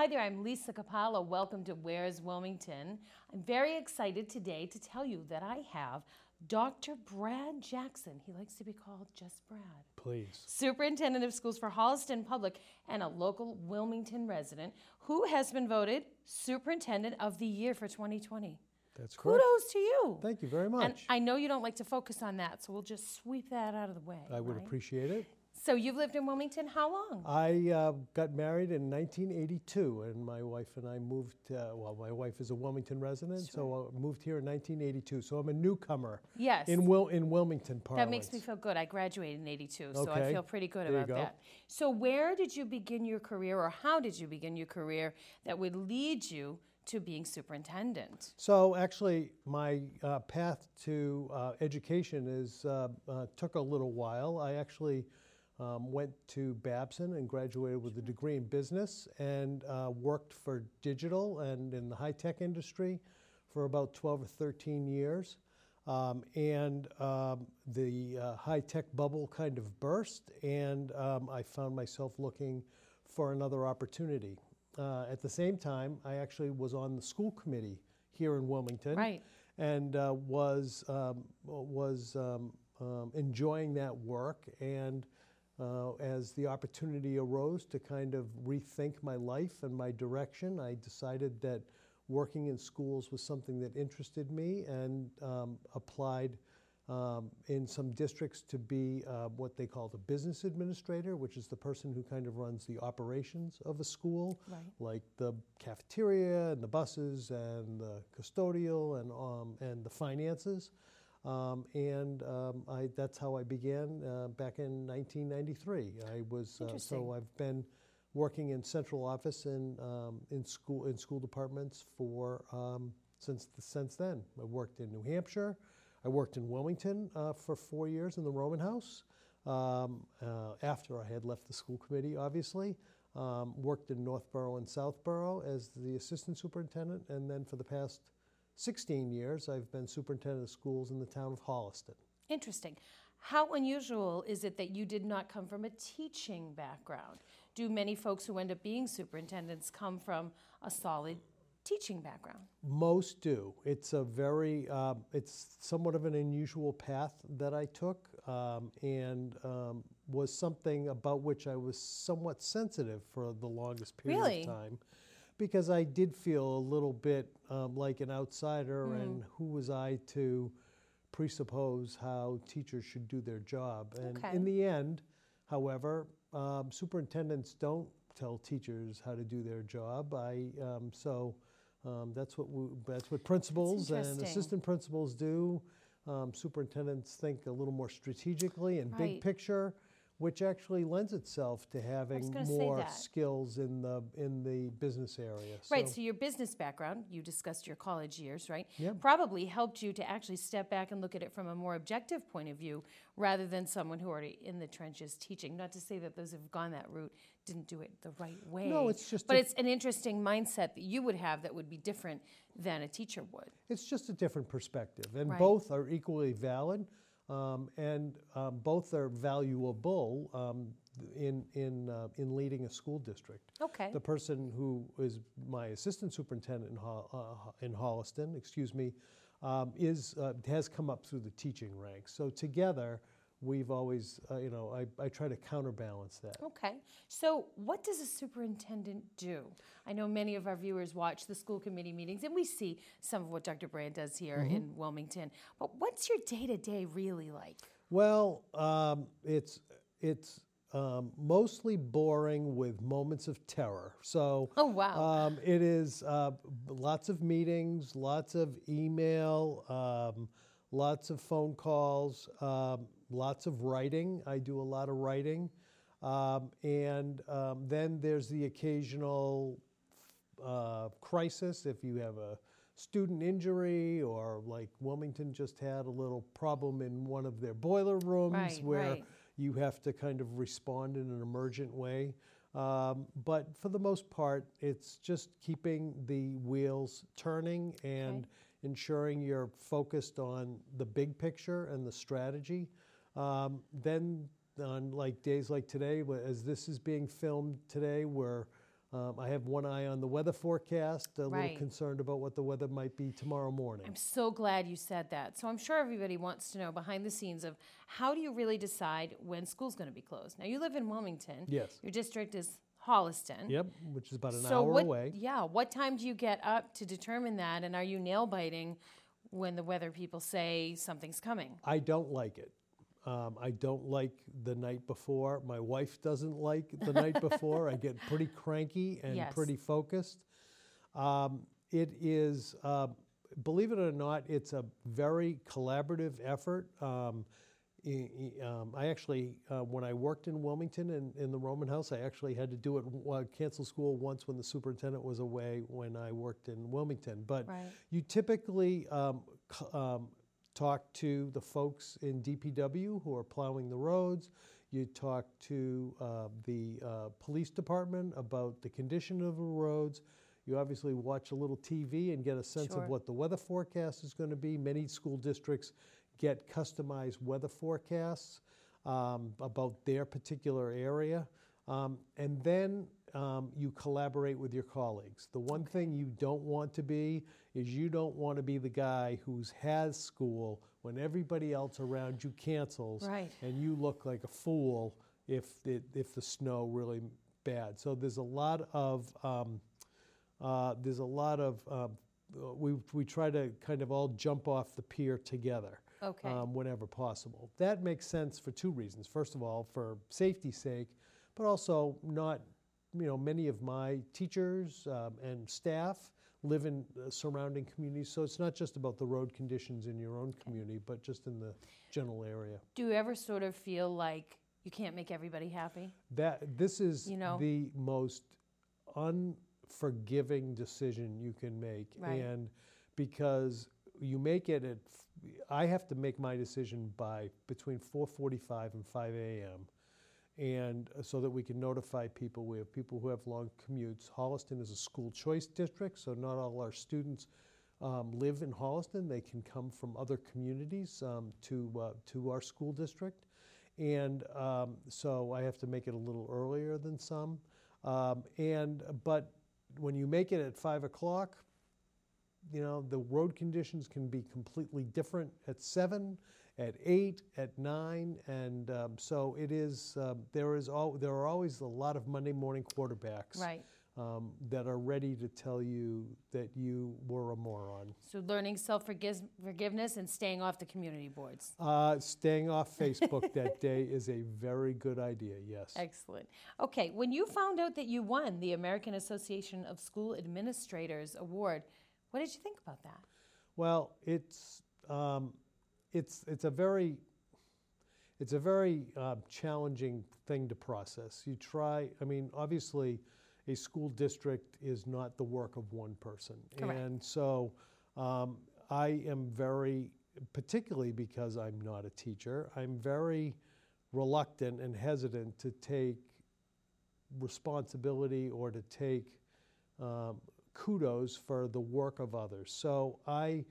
Hi there, I'm Lisa Capalla. Welcome to Where's Wilmington. I'm very excited today to tell you that I have Dr. Brad Jackson. He likes to be called just Brad. Please. Superintendent of Schools for Holliston Public and a local Wilmington resident who has been voted Superintendent of the Year for 2020. That's correct. Kudos to you. Thank you very much. And I know you don't like to focus on that, so we'll just sweep that out of the way. I would right? appreciate it. So you've lived in Wilmington how long? I uh, got married in 1982, and my wife and I moved. Uh, well, my wife is a Wilmington resident, so I moved here in 1982. So I'm a newcomer Yes. in Wil- in Wilmington parlance. That makes me feel good. I graduated in 82, so I feel pretty good There you about go. that. So, where did you begin your career, or how did you begin your career that would lead you to being superintendent? So actually, my uh, path to uh, education is uh, uh, took a little while. I actually um, went to Babson and graduated with a degree in business and uh, worked for digital and in the high tech industry for about 12 or 13 years. Um, and um, the uh, high tech bubble kind of burst, and um, I found myself looking for another opportunity. Uh, at the same time, I actually was on the school committee here in Wilmington, Right. and uh, was um, was um, um, enjoying that work. And uh, as the opportunity arose to kind of rethink my life and my direction, I decided that working in schools was something that interested me, and um, applied. Um, in some districts to be uh, what they call the business administrator, which is the person who kind of runs the operations of a school, Right. like the cafeteria and the buses and the custodial and um, and the finances. Um, and um, I, that's how I began uh, back in 1993. I was uh, so I've been working in central office and um, in school in school departments for um, since since then. I worked in New Hampshire. I worked in Wilmington uh, for four years in the Roman House. Um, uh, after I had left the school committee, obviously, um, worked in Northborough and Southborough as the assistant superintendent, and then for the past 16 years, I've been superintendent of schools in the town of Holliston. Interesting. How unusual is it that you did not come from a teaching background? Do many folks who end up being superintendents come from a solid teaching background? Most do. It's a very, um, it's somewhat of an unusual path that I took, um, and um, was something about which I was somewhat sensitive for the longest period Really? of time, because I did feel a little bit um, like an outsider, Hmm. and who was I to presuppose how teachers should do their job? And Okay. in the end, however, um, superintendents don't tell teachers how to do their job. I um, so. Um, that's what we, that's what principals and assistant principals do. Um, superintendents think a little more strategically and Right. big picture, which actually lends itself to having more skills in the in the business area. Right, so your business background, you discussed your college years, right? Yep. Probably helped you to actually step back and look at it from a more objective point of view rather than someone who already in the trenches teaching. Not to say that those who've gone that route didn't do it the right way. No, it's just But a- it's an interesting mindset that you would have that would be different than a teacher would. It's just a different perspective, and Right. both are equally valid, um, and um, both are valuable um, in in uh, in leading a school district. Okay. The person who is my assistant superintendent in, Hol- uh, in Holliston, excuse me, um, is uh, has come up through the teaching ranks. So together, we've always, uh, you know, I, I try to counterbalance that. Okay. So, what does a superintendent do? I know many of our viewers watch the school committee meetings and we see some of what Dr. Brand does here Mm-hmm. in Wilmington. But what's your day to day really like? Well, um, it's it's um, mostly boring with moments of terror. So, Oh, wow. um, it is uh, lots of meetings, lots of email, um, lots of phone calls, um, lots of writing. I do a lot of writing, um, and um, then there's the occasional uh, crisis, if you have a student injury, or like Wilmington just had a little problem in one of their boiler rooms Right, where right. you have to kind of respond in an emergent way. Um, but for the most part, it's just keeping the wheels turning and ensuring you're focused on the big picture and the strategy. Um, then, on like days like today, as this is being filmed today, where um, I have one eye on the weather forecast, a Right. little concerned about what the weather might be tomorrow morning. I'm so glad you said that. So I'm sure everybody wants to know behind the scenes of how do you really decide when school's going to be closed? Now you live in Wilmington. Yes. Your district is Holliston. Yep, which is about an so hour what, away. Yeah. What time do you get up to determine that? And are you nail biting when the weather people say something's coming? I don't like it. Um, I don't like the night before. My wife doesn't like the night before. I get pretty cranky and Yes. pretty focused. Um, it is, uh, believe it or not, it's a very collaborative effort. Um, I, um, I actually, uh, when I worked in Wilmington in, in the Roman House, I actually had to do it, uh, cancel school once when the superintendent was away when I worked in Wilmington. But Right. you typically um, c- um, talk to the folks in DPW who are plowing the roads. You talk to uh, the uh, police department about the condition of the roads. You obviously watch a little TV and get a sense Sure. of what the weather forecast is going to be. Many school districts get customized weather forecasts um, about their particular area. Um, and then um, you collaborate with your colleagues. The one thing you don't want to be is you don't want to be the guy who's has school when everybody else around you cancels Right. and you look like a fool if it, if the snow really bad. So there's a lot of um, uh, there's a lot of um, uh, we we try to kind of all jump off the pier together Okay. um, whenever possible. That makes sense for two reasons. First of all, for safety's sake, but also not, you know, many of my teachers um, and staff live in uh, surrounding communities, so it's not just about the road conditions in your own community, but just in the general area. do you ever sort of feel like you can't make everybody happy? That this is You know? the most unforgiving decision you can make, Right. and because you make it at, I have to make my decision by between 4:45 and 5 a.m. And uh, so that we can notify people, we have people who have long commutes. Holliston is a school choice district, so not all our students um, live in Holliston. They can come from other communities um, to uh, to our school district, and um, so I have to make it a little earlier than some. Um, and but when you make it at five o'clock, you know the road conditions can be completely different at seven, at eight, at nine, and um, so it is. Um, there is all there are always a lot of Monday morning quarterbacks Right. um, that are ready to tell you that you were a moron. So learning self forgiveness and staying off the community boards. Uh, staying off Facebook that day is a very good idea. Yes. Excellent. Okay, when you found out that you won the American Association of School Administrators Award, what did you think about that? Well, it's um, it's it's a very it's a very uh, challenging thing to process. You try. I mean, obviously, a school district is not the work of one person, Correct. and so um, I am very, particularly because I'm not a teacher, I'm very reluctant and hesitant to take responsibility or to take um, kudos for the work of others. So I,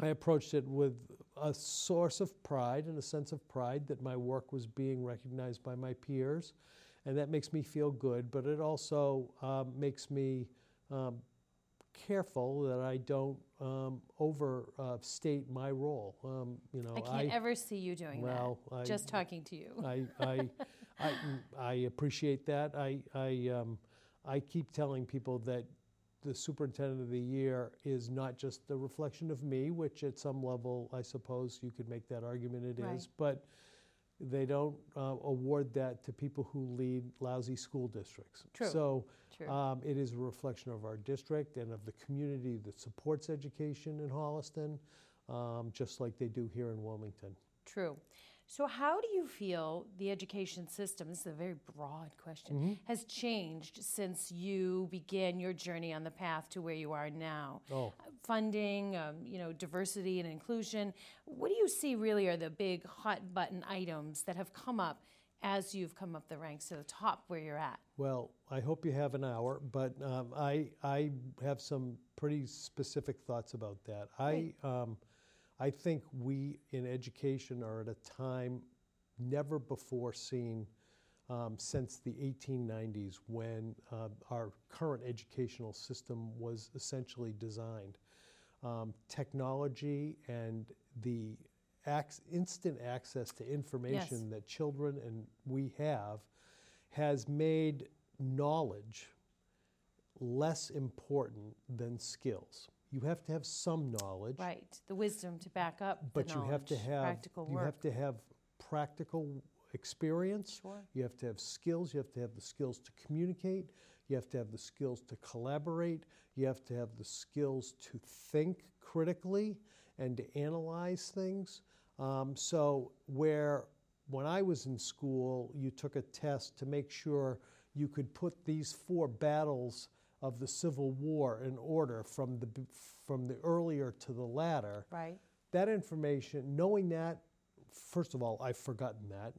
I approached it with a source of pride and a sense of pride that my work was being recognized by my peers, and that makes me feel good. But it also um, makes me um, careful that I don't um, overstate my role. Um, you know, I can't ever see you doing well, that. I- Just talking to you. I, I, I, I appreciate that. I, I, um, I keep telling people that the superintendent of the year is not just a reflection of me, which at some level, I suppose you could make that argument it is, Right. but they don't uh, award that to people who lead lousy school districts. True. So True. um, it is a reflection of our district and of the community that supports education in Holliston, um, just like they do here in Wilmington. True. So, how do you feel the education system, this is a very broad question, has changed since you began your journey on the path to where you are now? Oh. Funding, um, you know, diversity and inclusion. What do you see really are the big hot button items that have come up as you've come up the ranks to the top where you're at? Well, I hope you have an hour, but um, I, I have some pretty specific thoughts about that. I, um, I think we in education are at a time never before seen um, since the 1890s when uh, our current educational system was essentially designed. Um, technology and the ac- instant access to information that children and we have has made knowledge less important than skills. You have to have some knowledge, Right, the wisdom to back up the but you have to have practical you have to have practical experience. Sure. You have to have skills. You have to have the skills to communicate. You have to have the skills to collaborate. You have to have the skills to think critically and to analyze things. Um, so, where when I was in school, you took a test to make sure you could put these four battles of the Civil War in order from the from the earlier to the latter Right, that information, knowing that, first of all, I've forgotten that.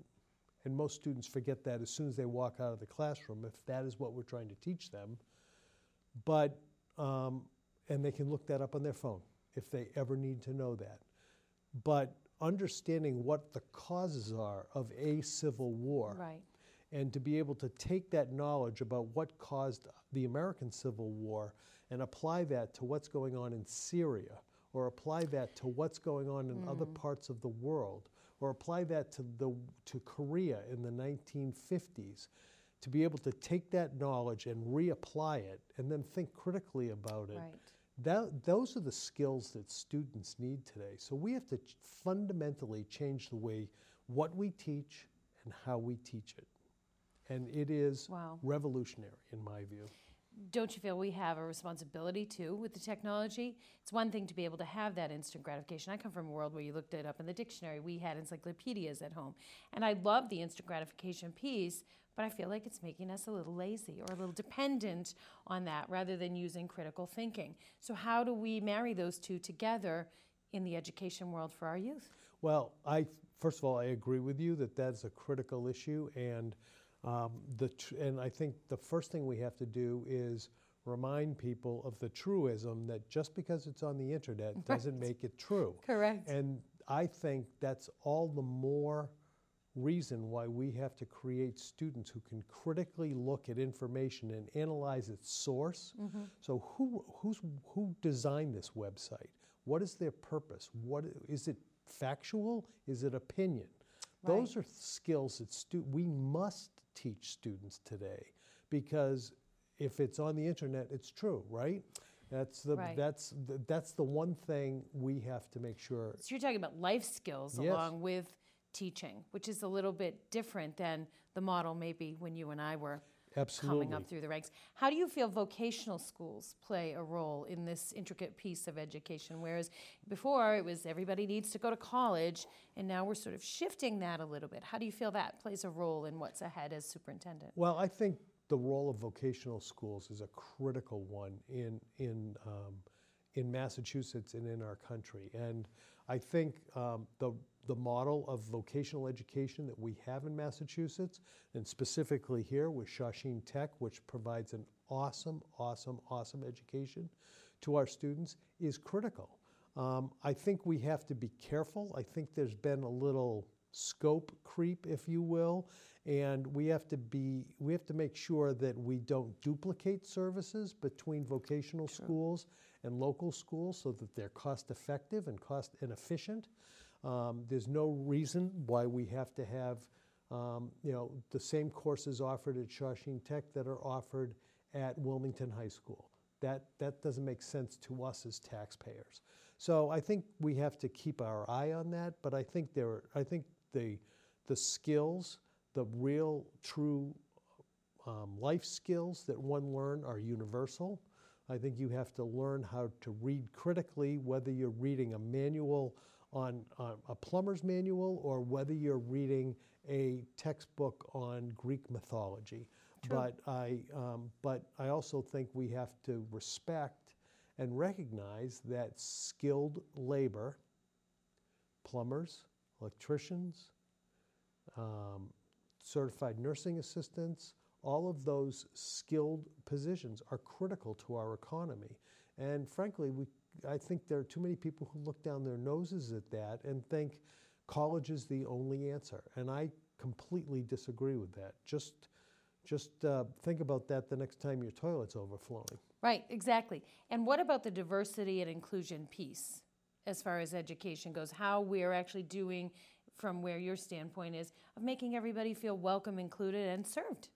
And most students forget that as soon as they walk out of the classroom, if that is what we're trying to teach them. But, um, and they can look that up on their phone if they ever need to know that. But understanding what the causes are of a civil war right. And to be able to take that knowledge about what caused the American Civil War and apply that to what's going on in Syria, or apply that to what's going on in other mm. parts of the world, or apply that to, the, to Korea in the 1950s, to be able to take that knowledge and reapply it and then think critically about it. Right. That, those are the skills that students need today. So we have to ch- fundamentally change the way what we teach and how we teach it. And it is Wow. revolutionary in my view. Don't you feel we have a responsibility too with the technology? It's one thing to be able to have that instant gratification. I come from a world where you looked it up in the dictionary. We had encyclopedias at home. And I love the instant gratification piece, but I feel like it's making us a little lazy or a little dependent on that rather than using critical thinking. So, how do we marry those two together in the education world for our youth? Well, I first of all I agree with you that that's a critical issue, and um, the tr- and I think the first thing we have to do is remind people of the truism that just because it's on the internet doesn't make it true. Correct. And I think that's all the more reason why we have to create students who can critically look at information and analyze its source. Mm-hmm. So who who's who designed this website? What is their purpose? What is it factual? Is it opinion? Those are skills that stu- we must teach students today because if it's on the internet, it's true, right? That's the Right. that's the, that's the one thing we have to make sure. So you're talking about life skills Yes. along with teaching, which is a little bit different than the model maybe when you and I were Absolutely. coming up through the ranks. How do you feel vocational schools play a role in this intricate piece of education? Whereas before it was everybody needs to go to college, and now we're sort of shifting that a little bit. How do you feel that plays a role in what's ahead as superintendent? Well, I think the role of vocational schools is a critical one in in um, in Massachusetts and in our country. And I think um, the the model of vocational education that we have in Massachusetts, and specifically here with Shawsheen Tech, which provides an awesome, awesome, awesome education to our students, is critical. Um, I think we have to be careful. I think there's been a little scope creep, if you will, and we have to be we have to make sure that we don't duplicate services between vocational schools and local schools so that they're cost effective and cost and efficient. Um, there's no reason why we have to have um, you know the same courses offered at Shawsheen Tech that are offered at Wilmington High School. That that doesn't make sense to us as taxpayers. So I think we have to keep our eye on that. But I think there are, I think the the skills, the real true um, life skills that one learn are universal. I think you have to learn how to read critically, whether you're reading a manual on, on a plumber's manual or whether you're reading a textbook on Greek mythology. True. But I, um, but I also think we have to respect and recognize that skilled labor, plumbers, electricians, um, certified nursing assistants, all of those skilled positions are critical to our economy. And frankly, we, I think there are too many people who look down their noses at that and think college is the only answer. And I completely disagree with that. Just, just uh, think about that the next time your toilet's overflowing. Right, exactly. And what about the diversity and inclusion piece as far as education goes? How we're actually doing from where your standpoint is of making everybody feel welcome, included, and served?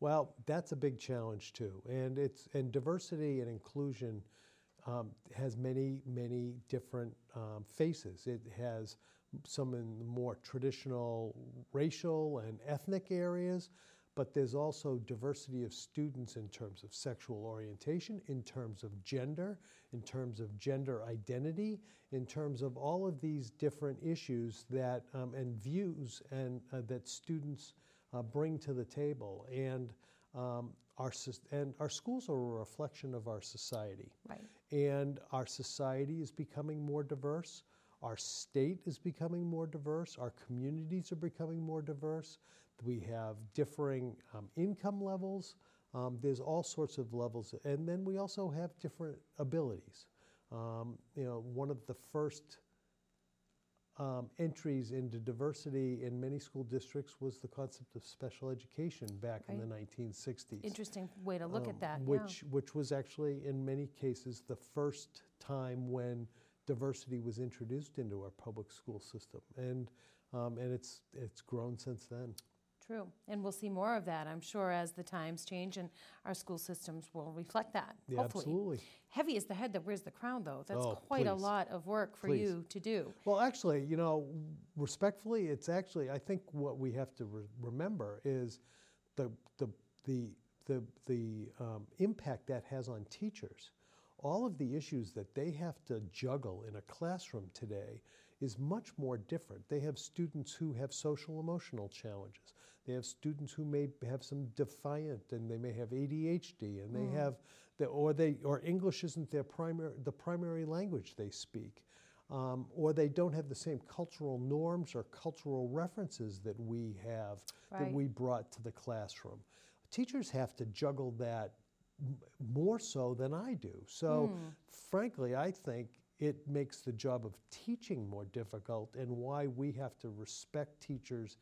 Well, that's a big challenge too, and it's and diversity and inclusion um, has many many different um, faces. It has some in the more traditional racial and ethnic areas, but there's also diversity of students in terms of sexual orientation, in terms of gender, in terms of gender identity, in terms of all of these different issues that um, and views and uh, that students uh, bring to the table. And um, our and our schools are a reflection of our society. Right. And our society is becoming more diverse. Our state is becoming more diverse. Our communities are becoming more diverse. We have differing um, income levels. Um, there's all sorts of levels, and then we also have different abilities. Um, you know, one of the first um, entries into diversity in many school districts was the concept of special education back in the 1960s. Interesting way to look um, at that. Which, yeah. which was actually, in many cases, the first time when diversity was introduced into our public school system. And, um, and it's, it's grown since then. True. And we'll see more of that, I'm sure, as the times change and our school systems will reflect that. Yeah, hopefully. absolutely. Heavy is the head that wears the crown, though. That's Oh, quite a lot of work for Please. you to do. Well, actually, you know, respectfully, it's actually, I think what we have to re- remember is the, the, the, the, the um, impact that has on teachers. All of the issues that they have to juggle in a classroom today is much more different. They have students who have social emotional challenges. They have students who may have some defiant and they may have ADHD and they have the, or they or English isn't their primary the primary language they speak. Um, or they don't have the same cultural norms or cultural references that we have that we brought to the classroom. Teachers have to juggle that more so than I do. So, frankly, I think it makes the job of teaching more difficult and why we have to respect teachers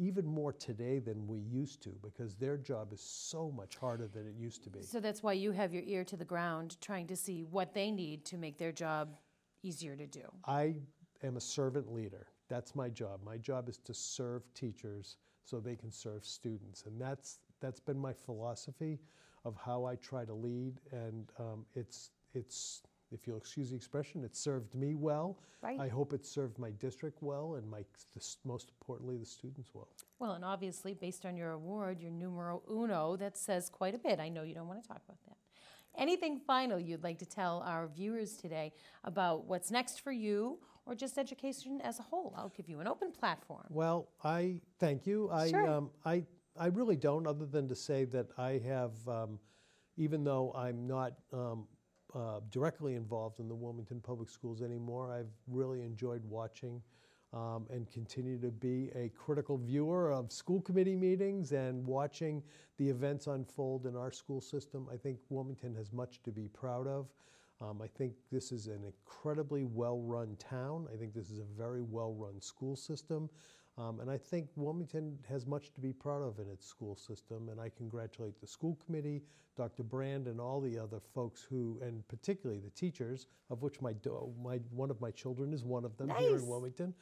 even more today than we used to because their job is so much harder than it used to be. So that's why you have your ear to the ground trying to see what they need to make their job easier to do. I am a servant leader. That's my job. My job is to serve teachers so they can serve students, and that's that's been my philosophy of how I try to lead. And um, it's it's if you'll excuse the expression, it served me well. Right. I hope it served my district well, and my the, most importantly the students well. Well, and obviously, based on your award, your numero uno, that says quite a bit. I know you don't want to talk about that. Anything final you'd like to tell our viewers today about what's next for you or just education as a whole? I'll give you an open platform. Well, I thank you. I, Sure. um, I, I really don't, other than to say that I have, um, even though I'm not um, uh, directly involved in the Wilmington Public Schools anymore, I've really enjoyed watching um, and continue to be a critical viewer of school committee meetings and watching the events unfold in our school system. I think Wilmington has much to be proud of. Um, I think this is an incredibly well-run town. I think this is a very well-run school system. Um, and I think Wilmington has much to be proud of in its school system. And I congratulate the school committee, Dr. Brand, and all the other folks who, and particularly the teachers, of which my, do- my one of my children is one of them here in Wilmington,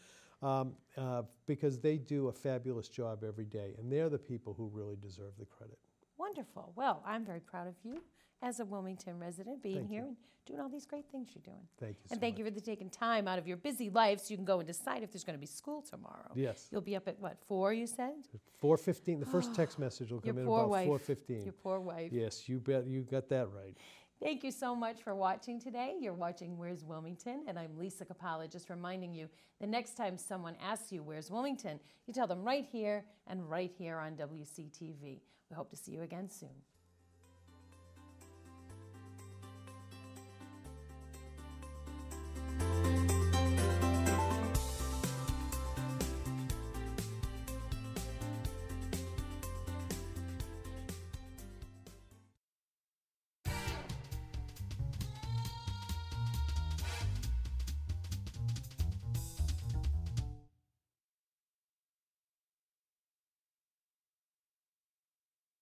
um, uh, because they do a fabulous job every day. And they're the people who really deserve the credit. Wonderful. Well, I'm very proud of you as a Wilmington resident being Thank here you. and doing all these great things you're doing. Thank you so And thank much. you for taking time out of your busy life so you can go and decide if there's going to be school tomorrow. Yes. You'll be up at what, four, you said? 4:15. The first text message will Your come in about 4:15. Your poor wife. Yes, you bet. You got that right. Thank you so much for watching today. You're watching Where's Wilmington, and I'm Lisa Capalla, just reminding you the next time someone asks you Where's Wilmington, you tell them right here and right here on WCTV. We hope to see you again soon.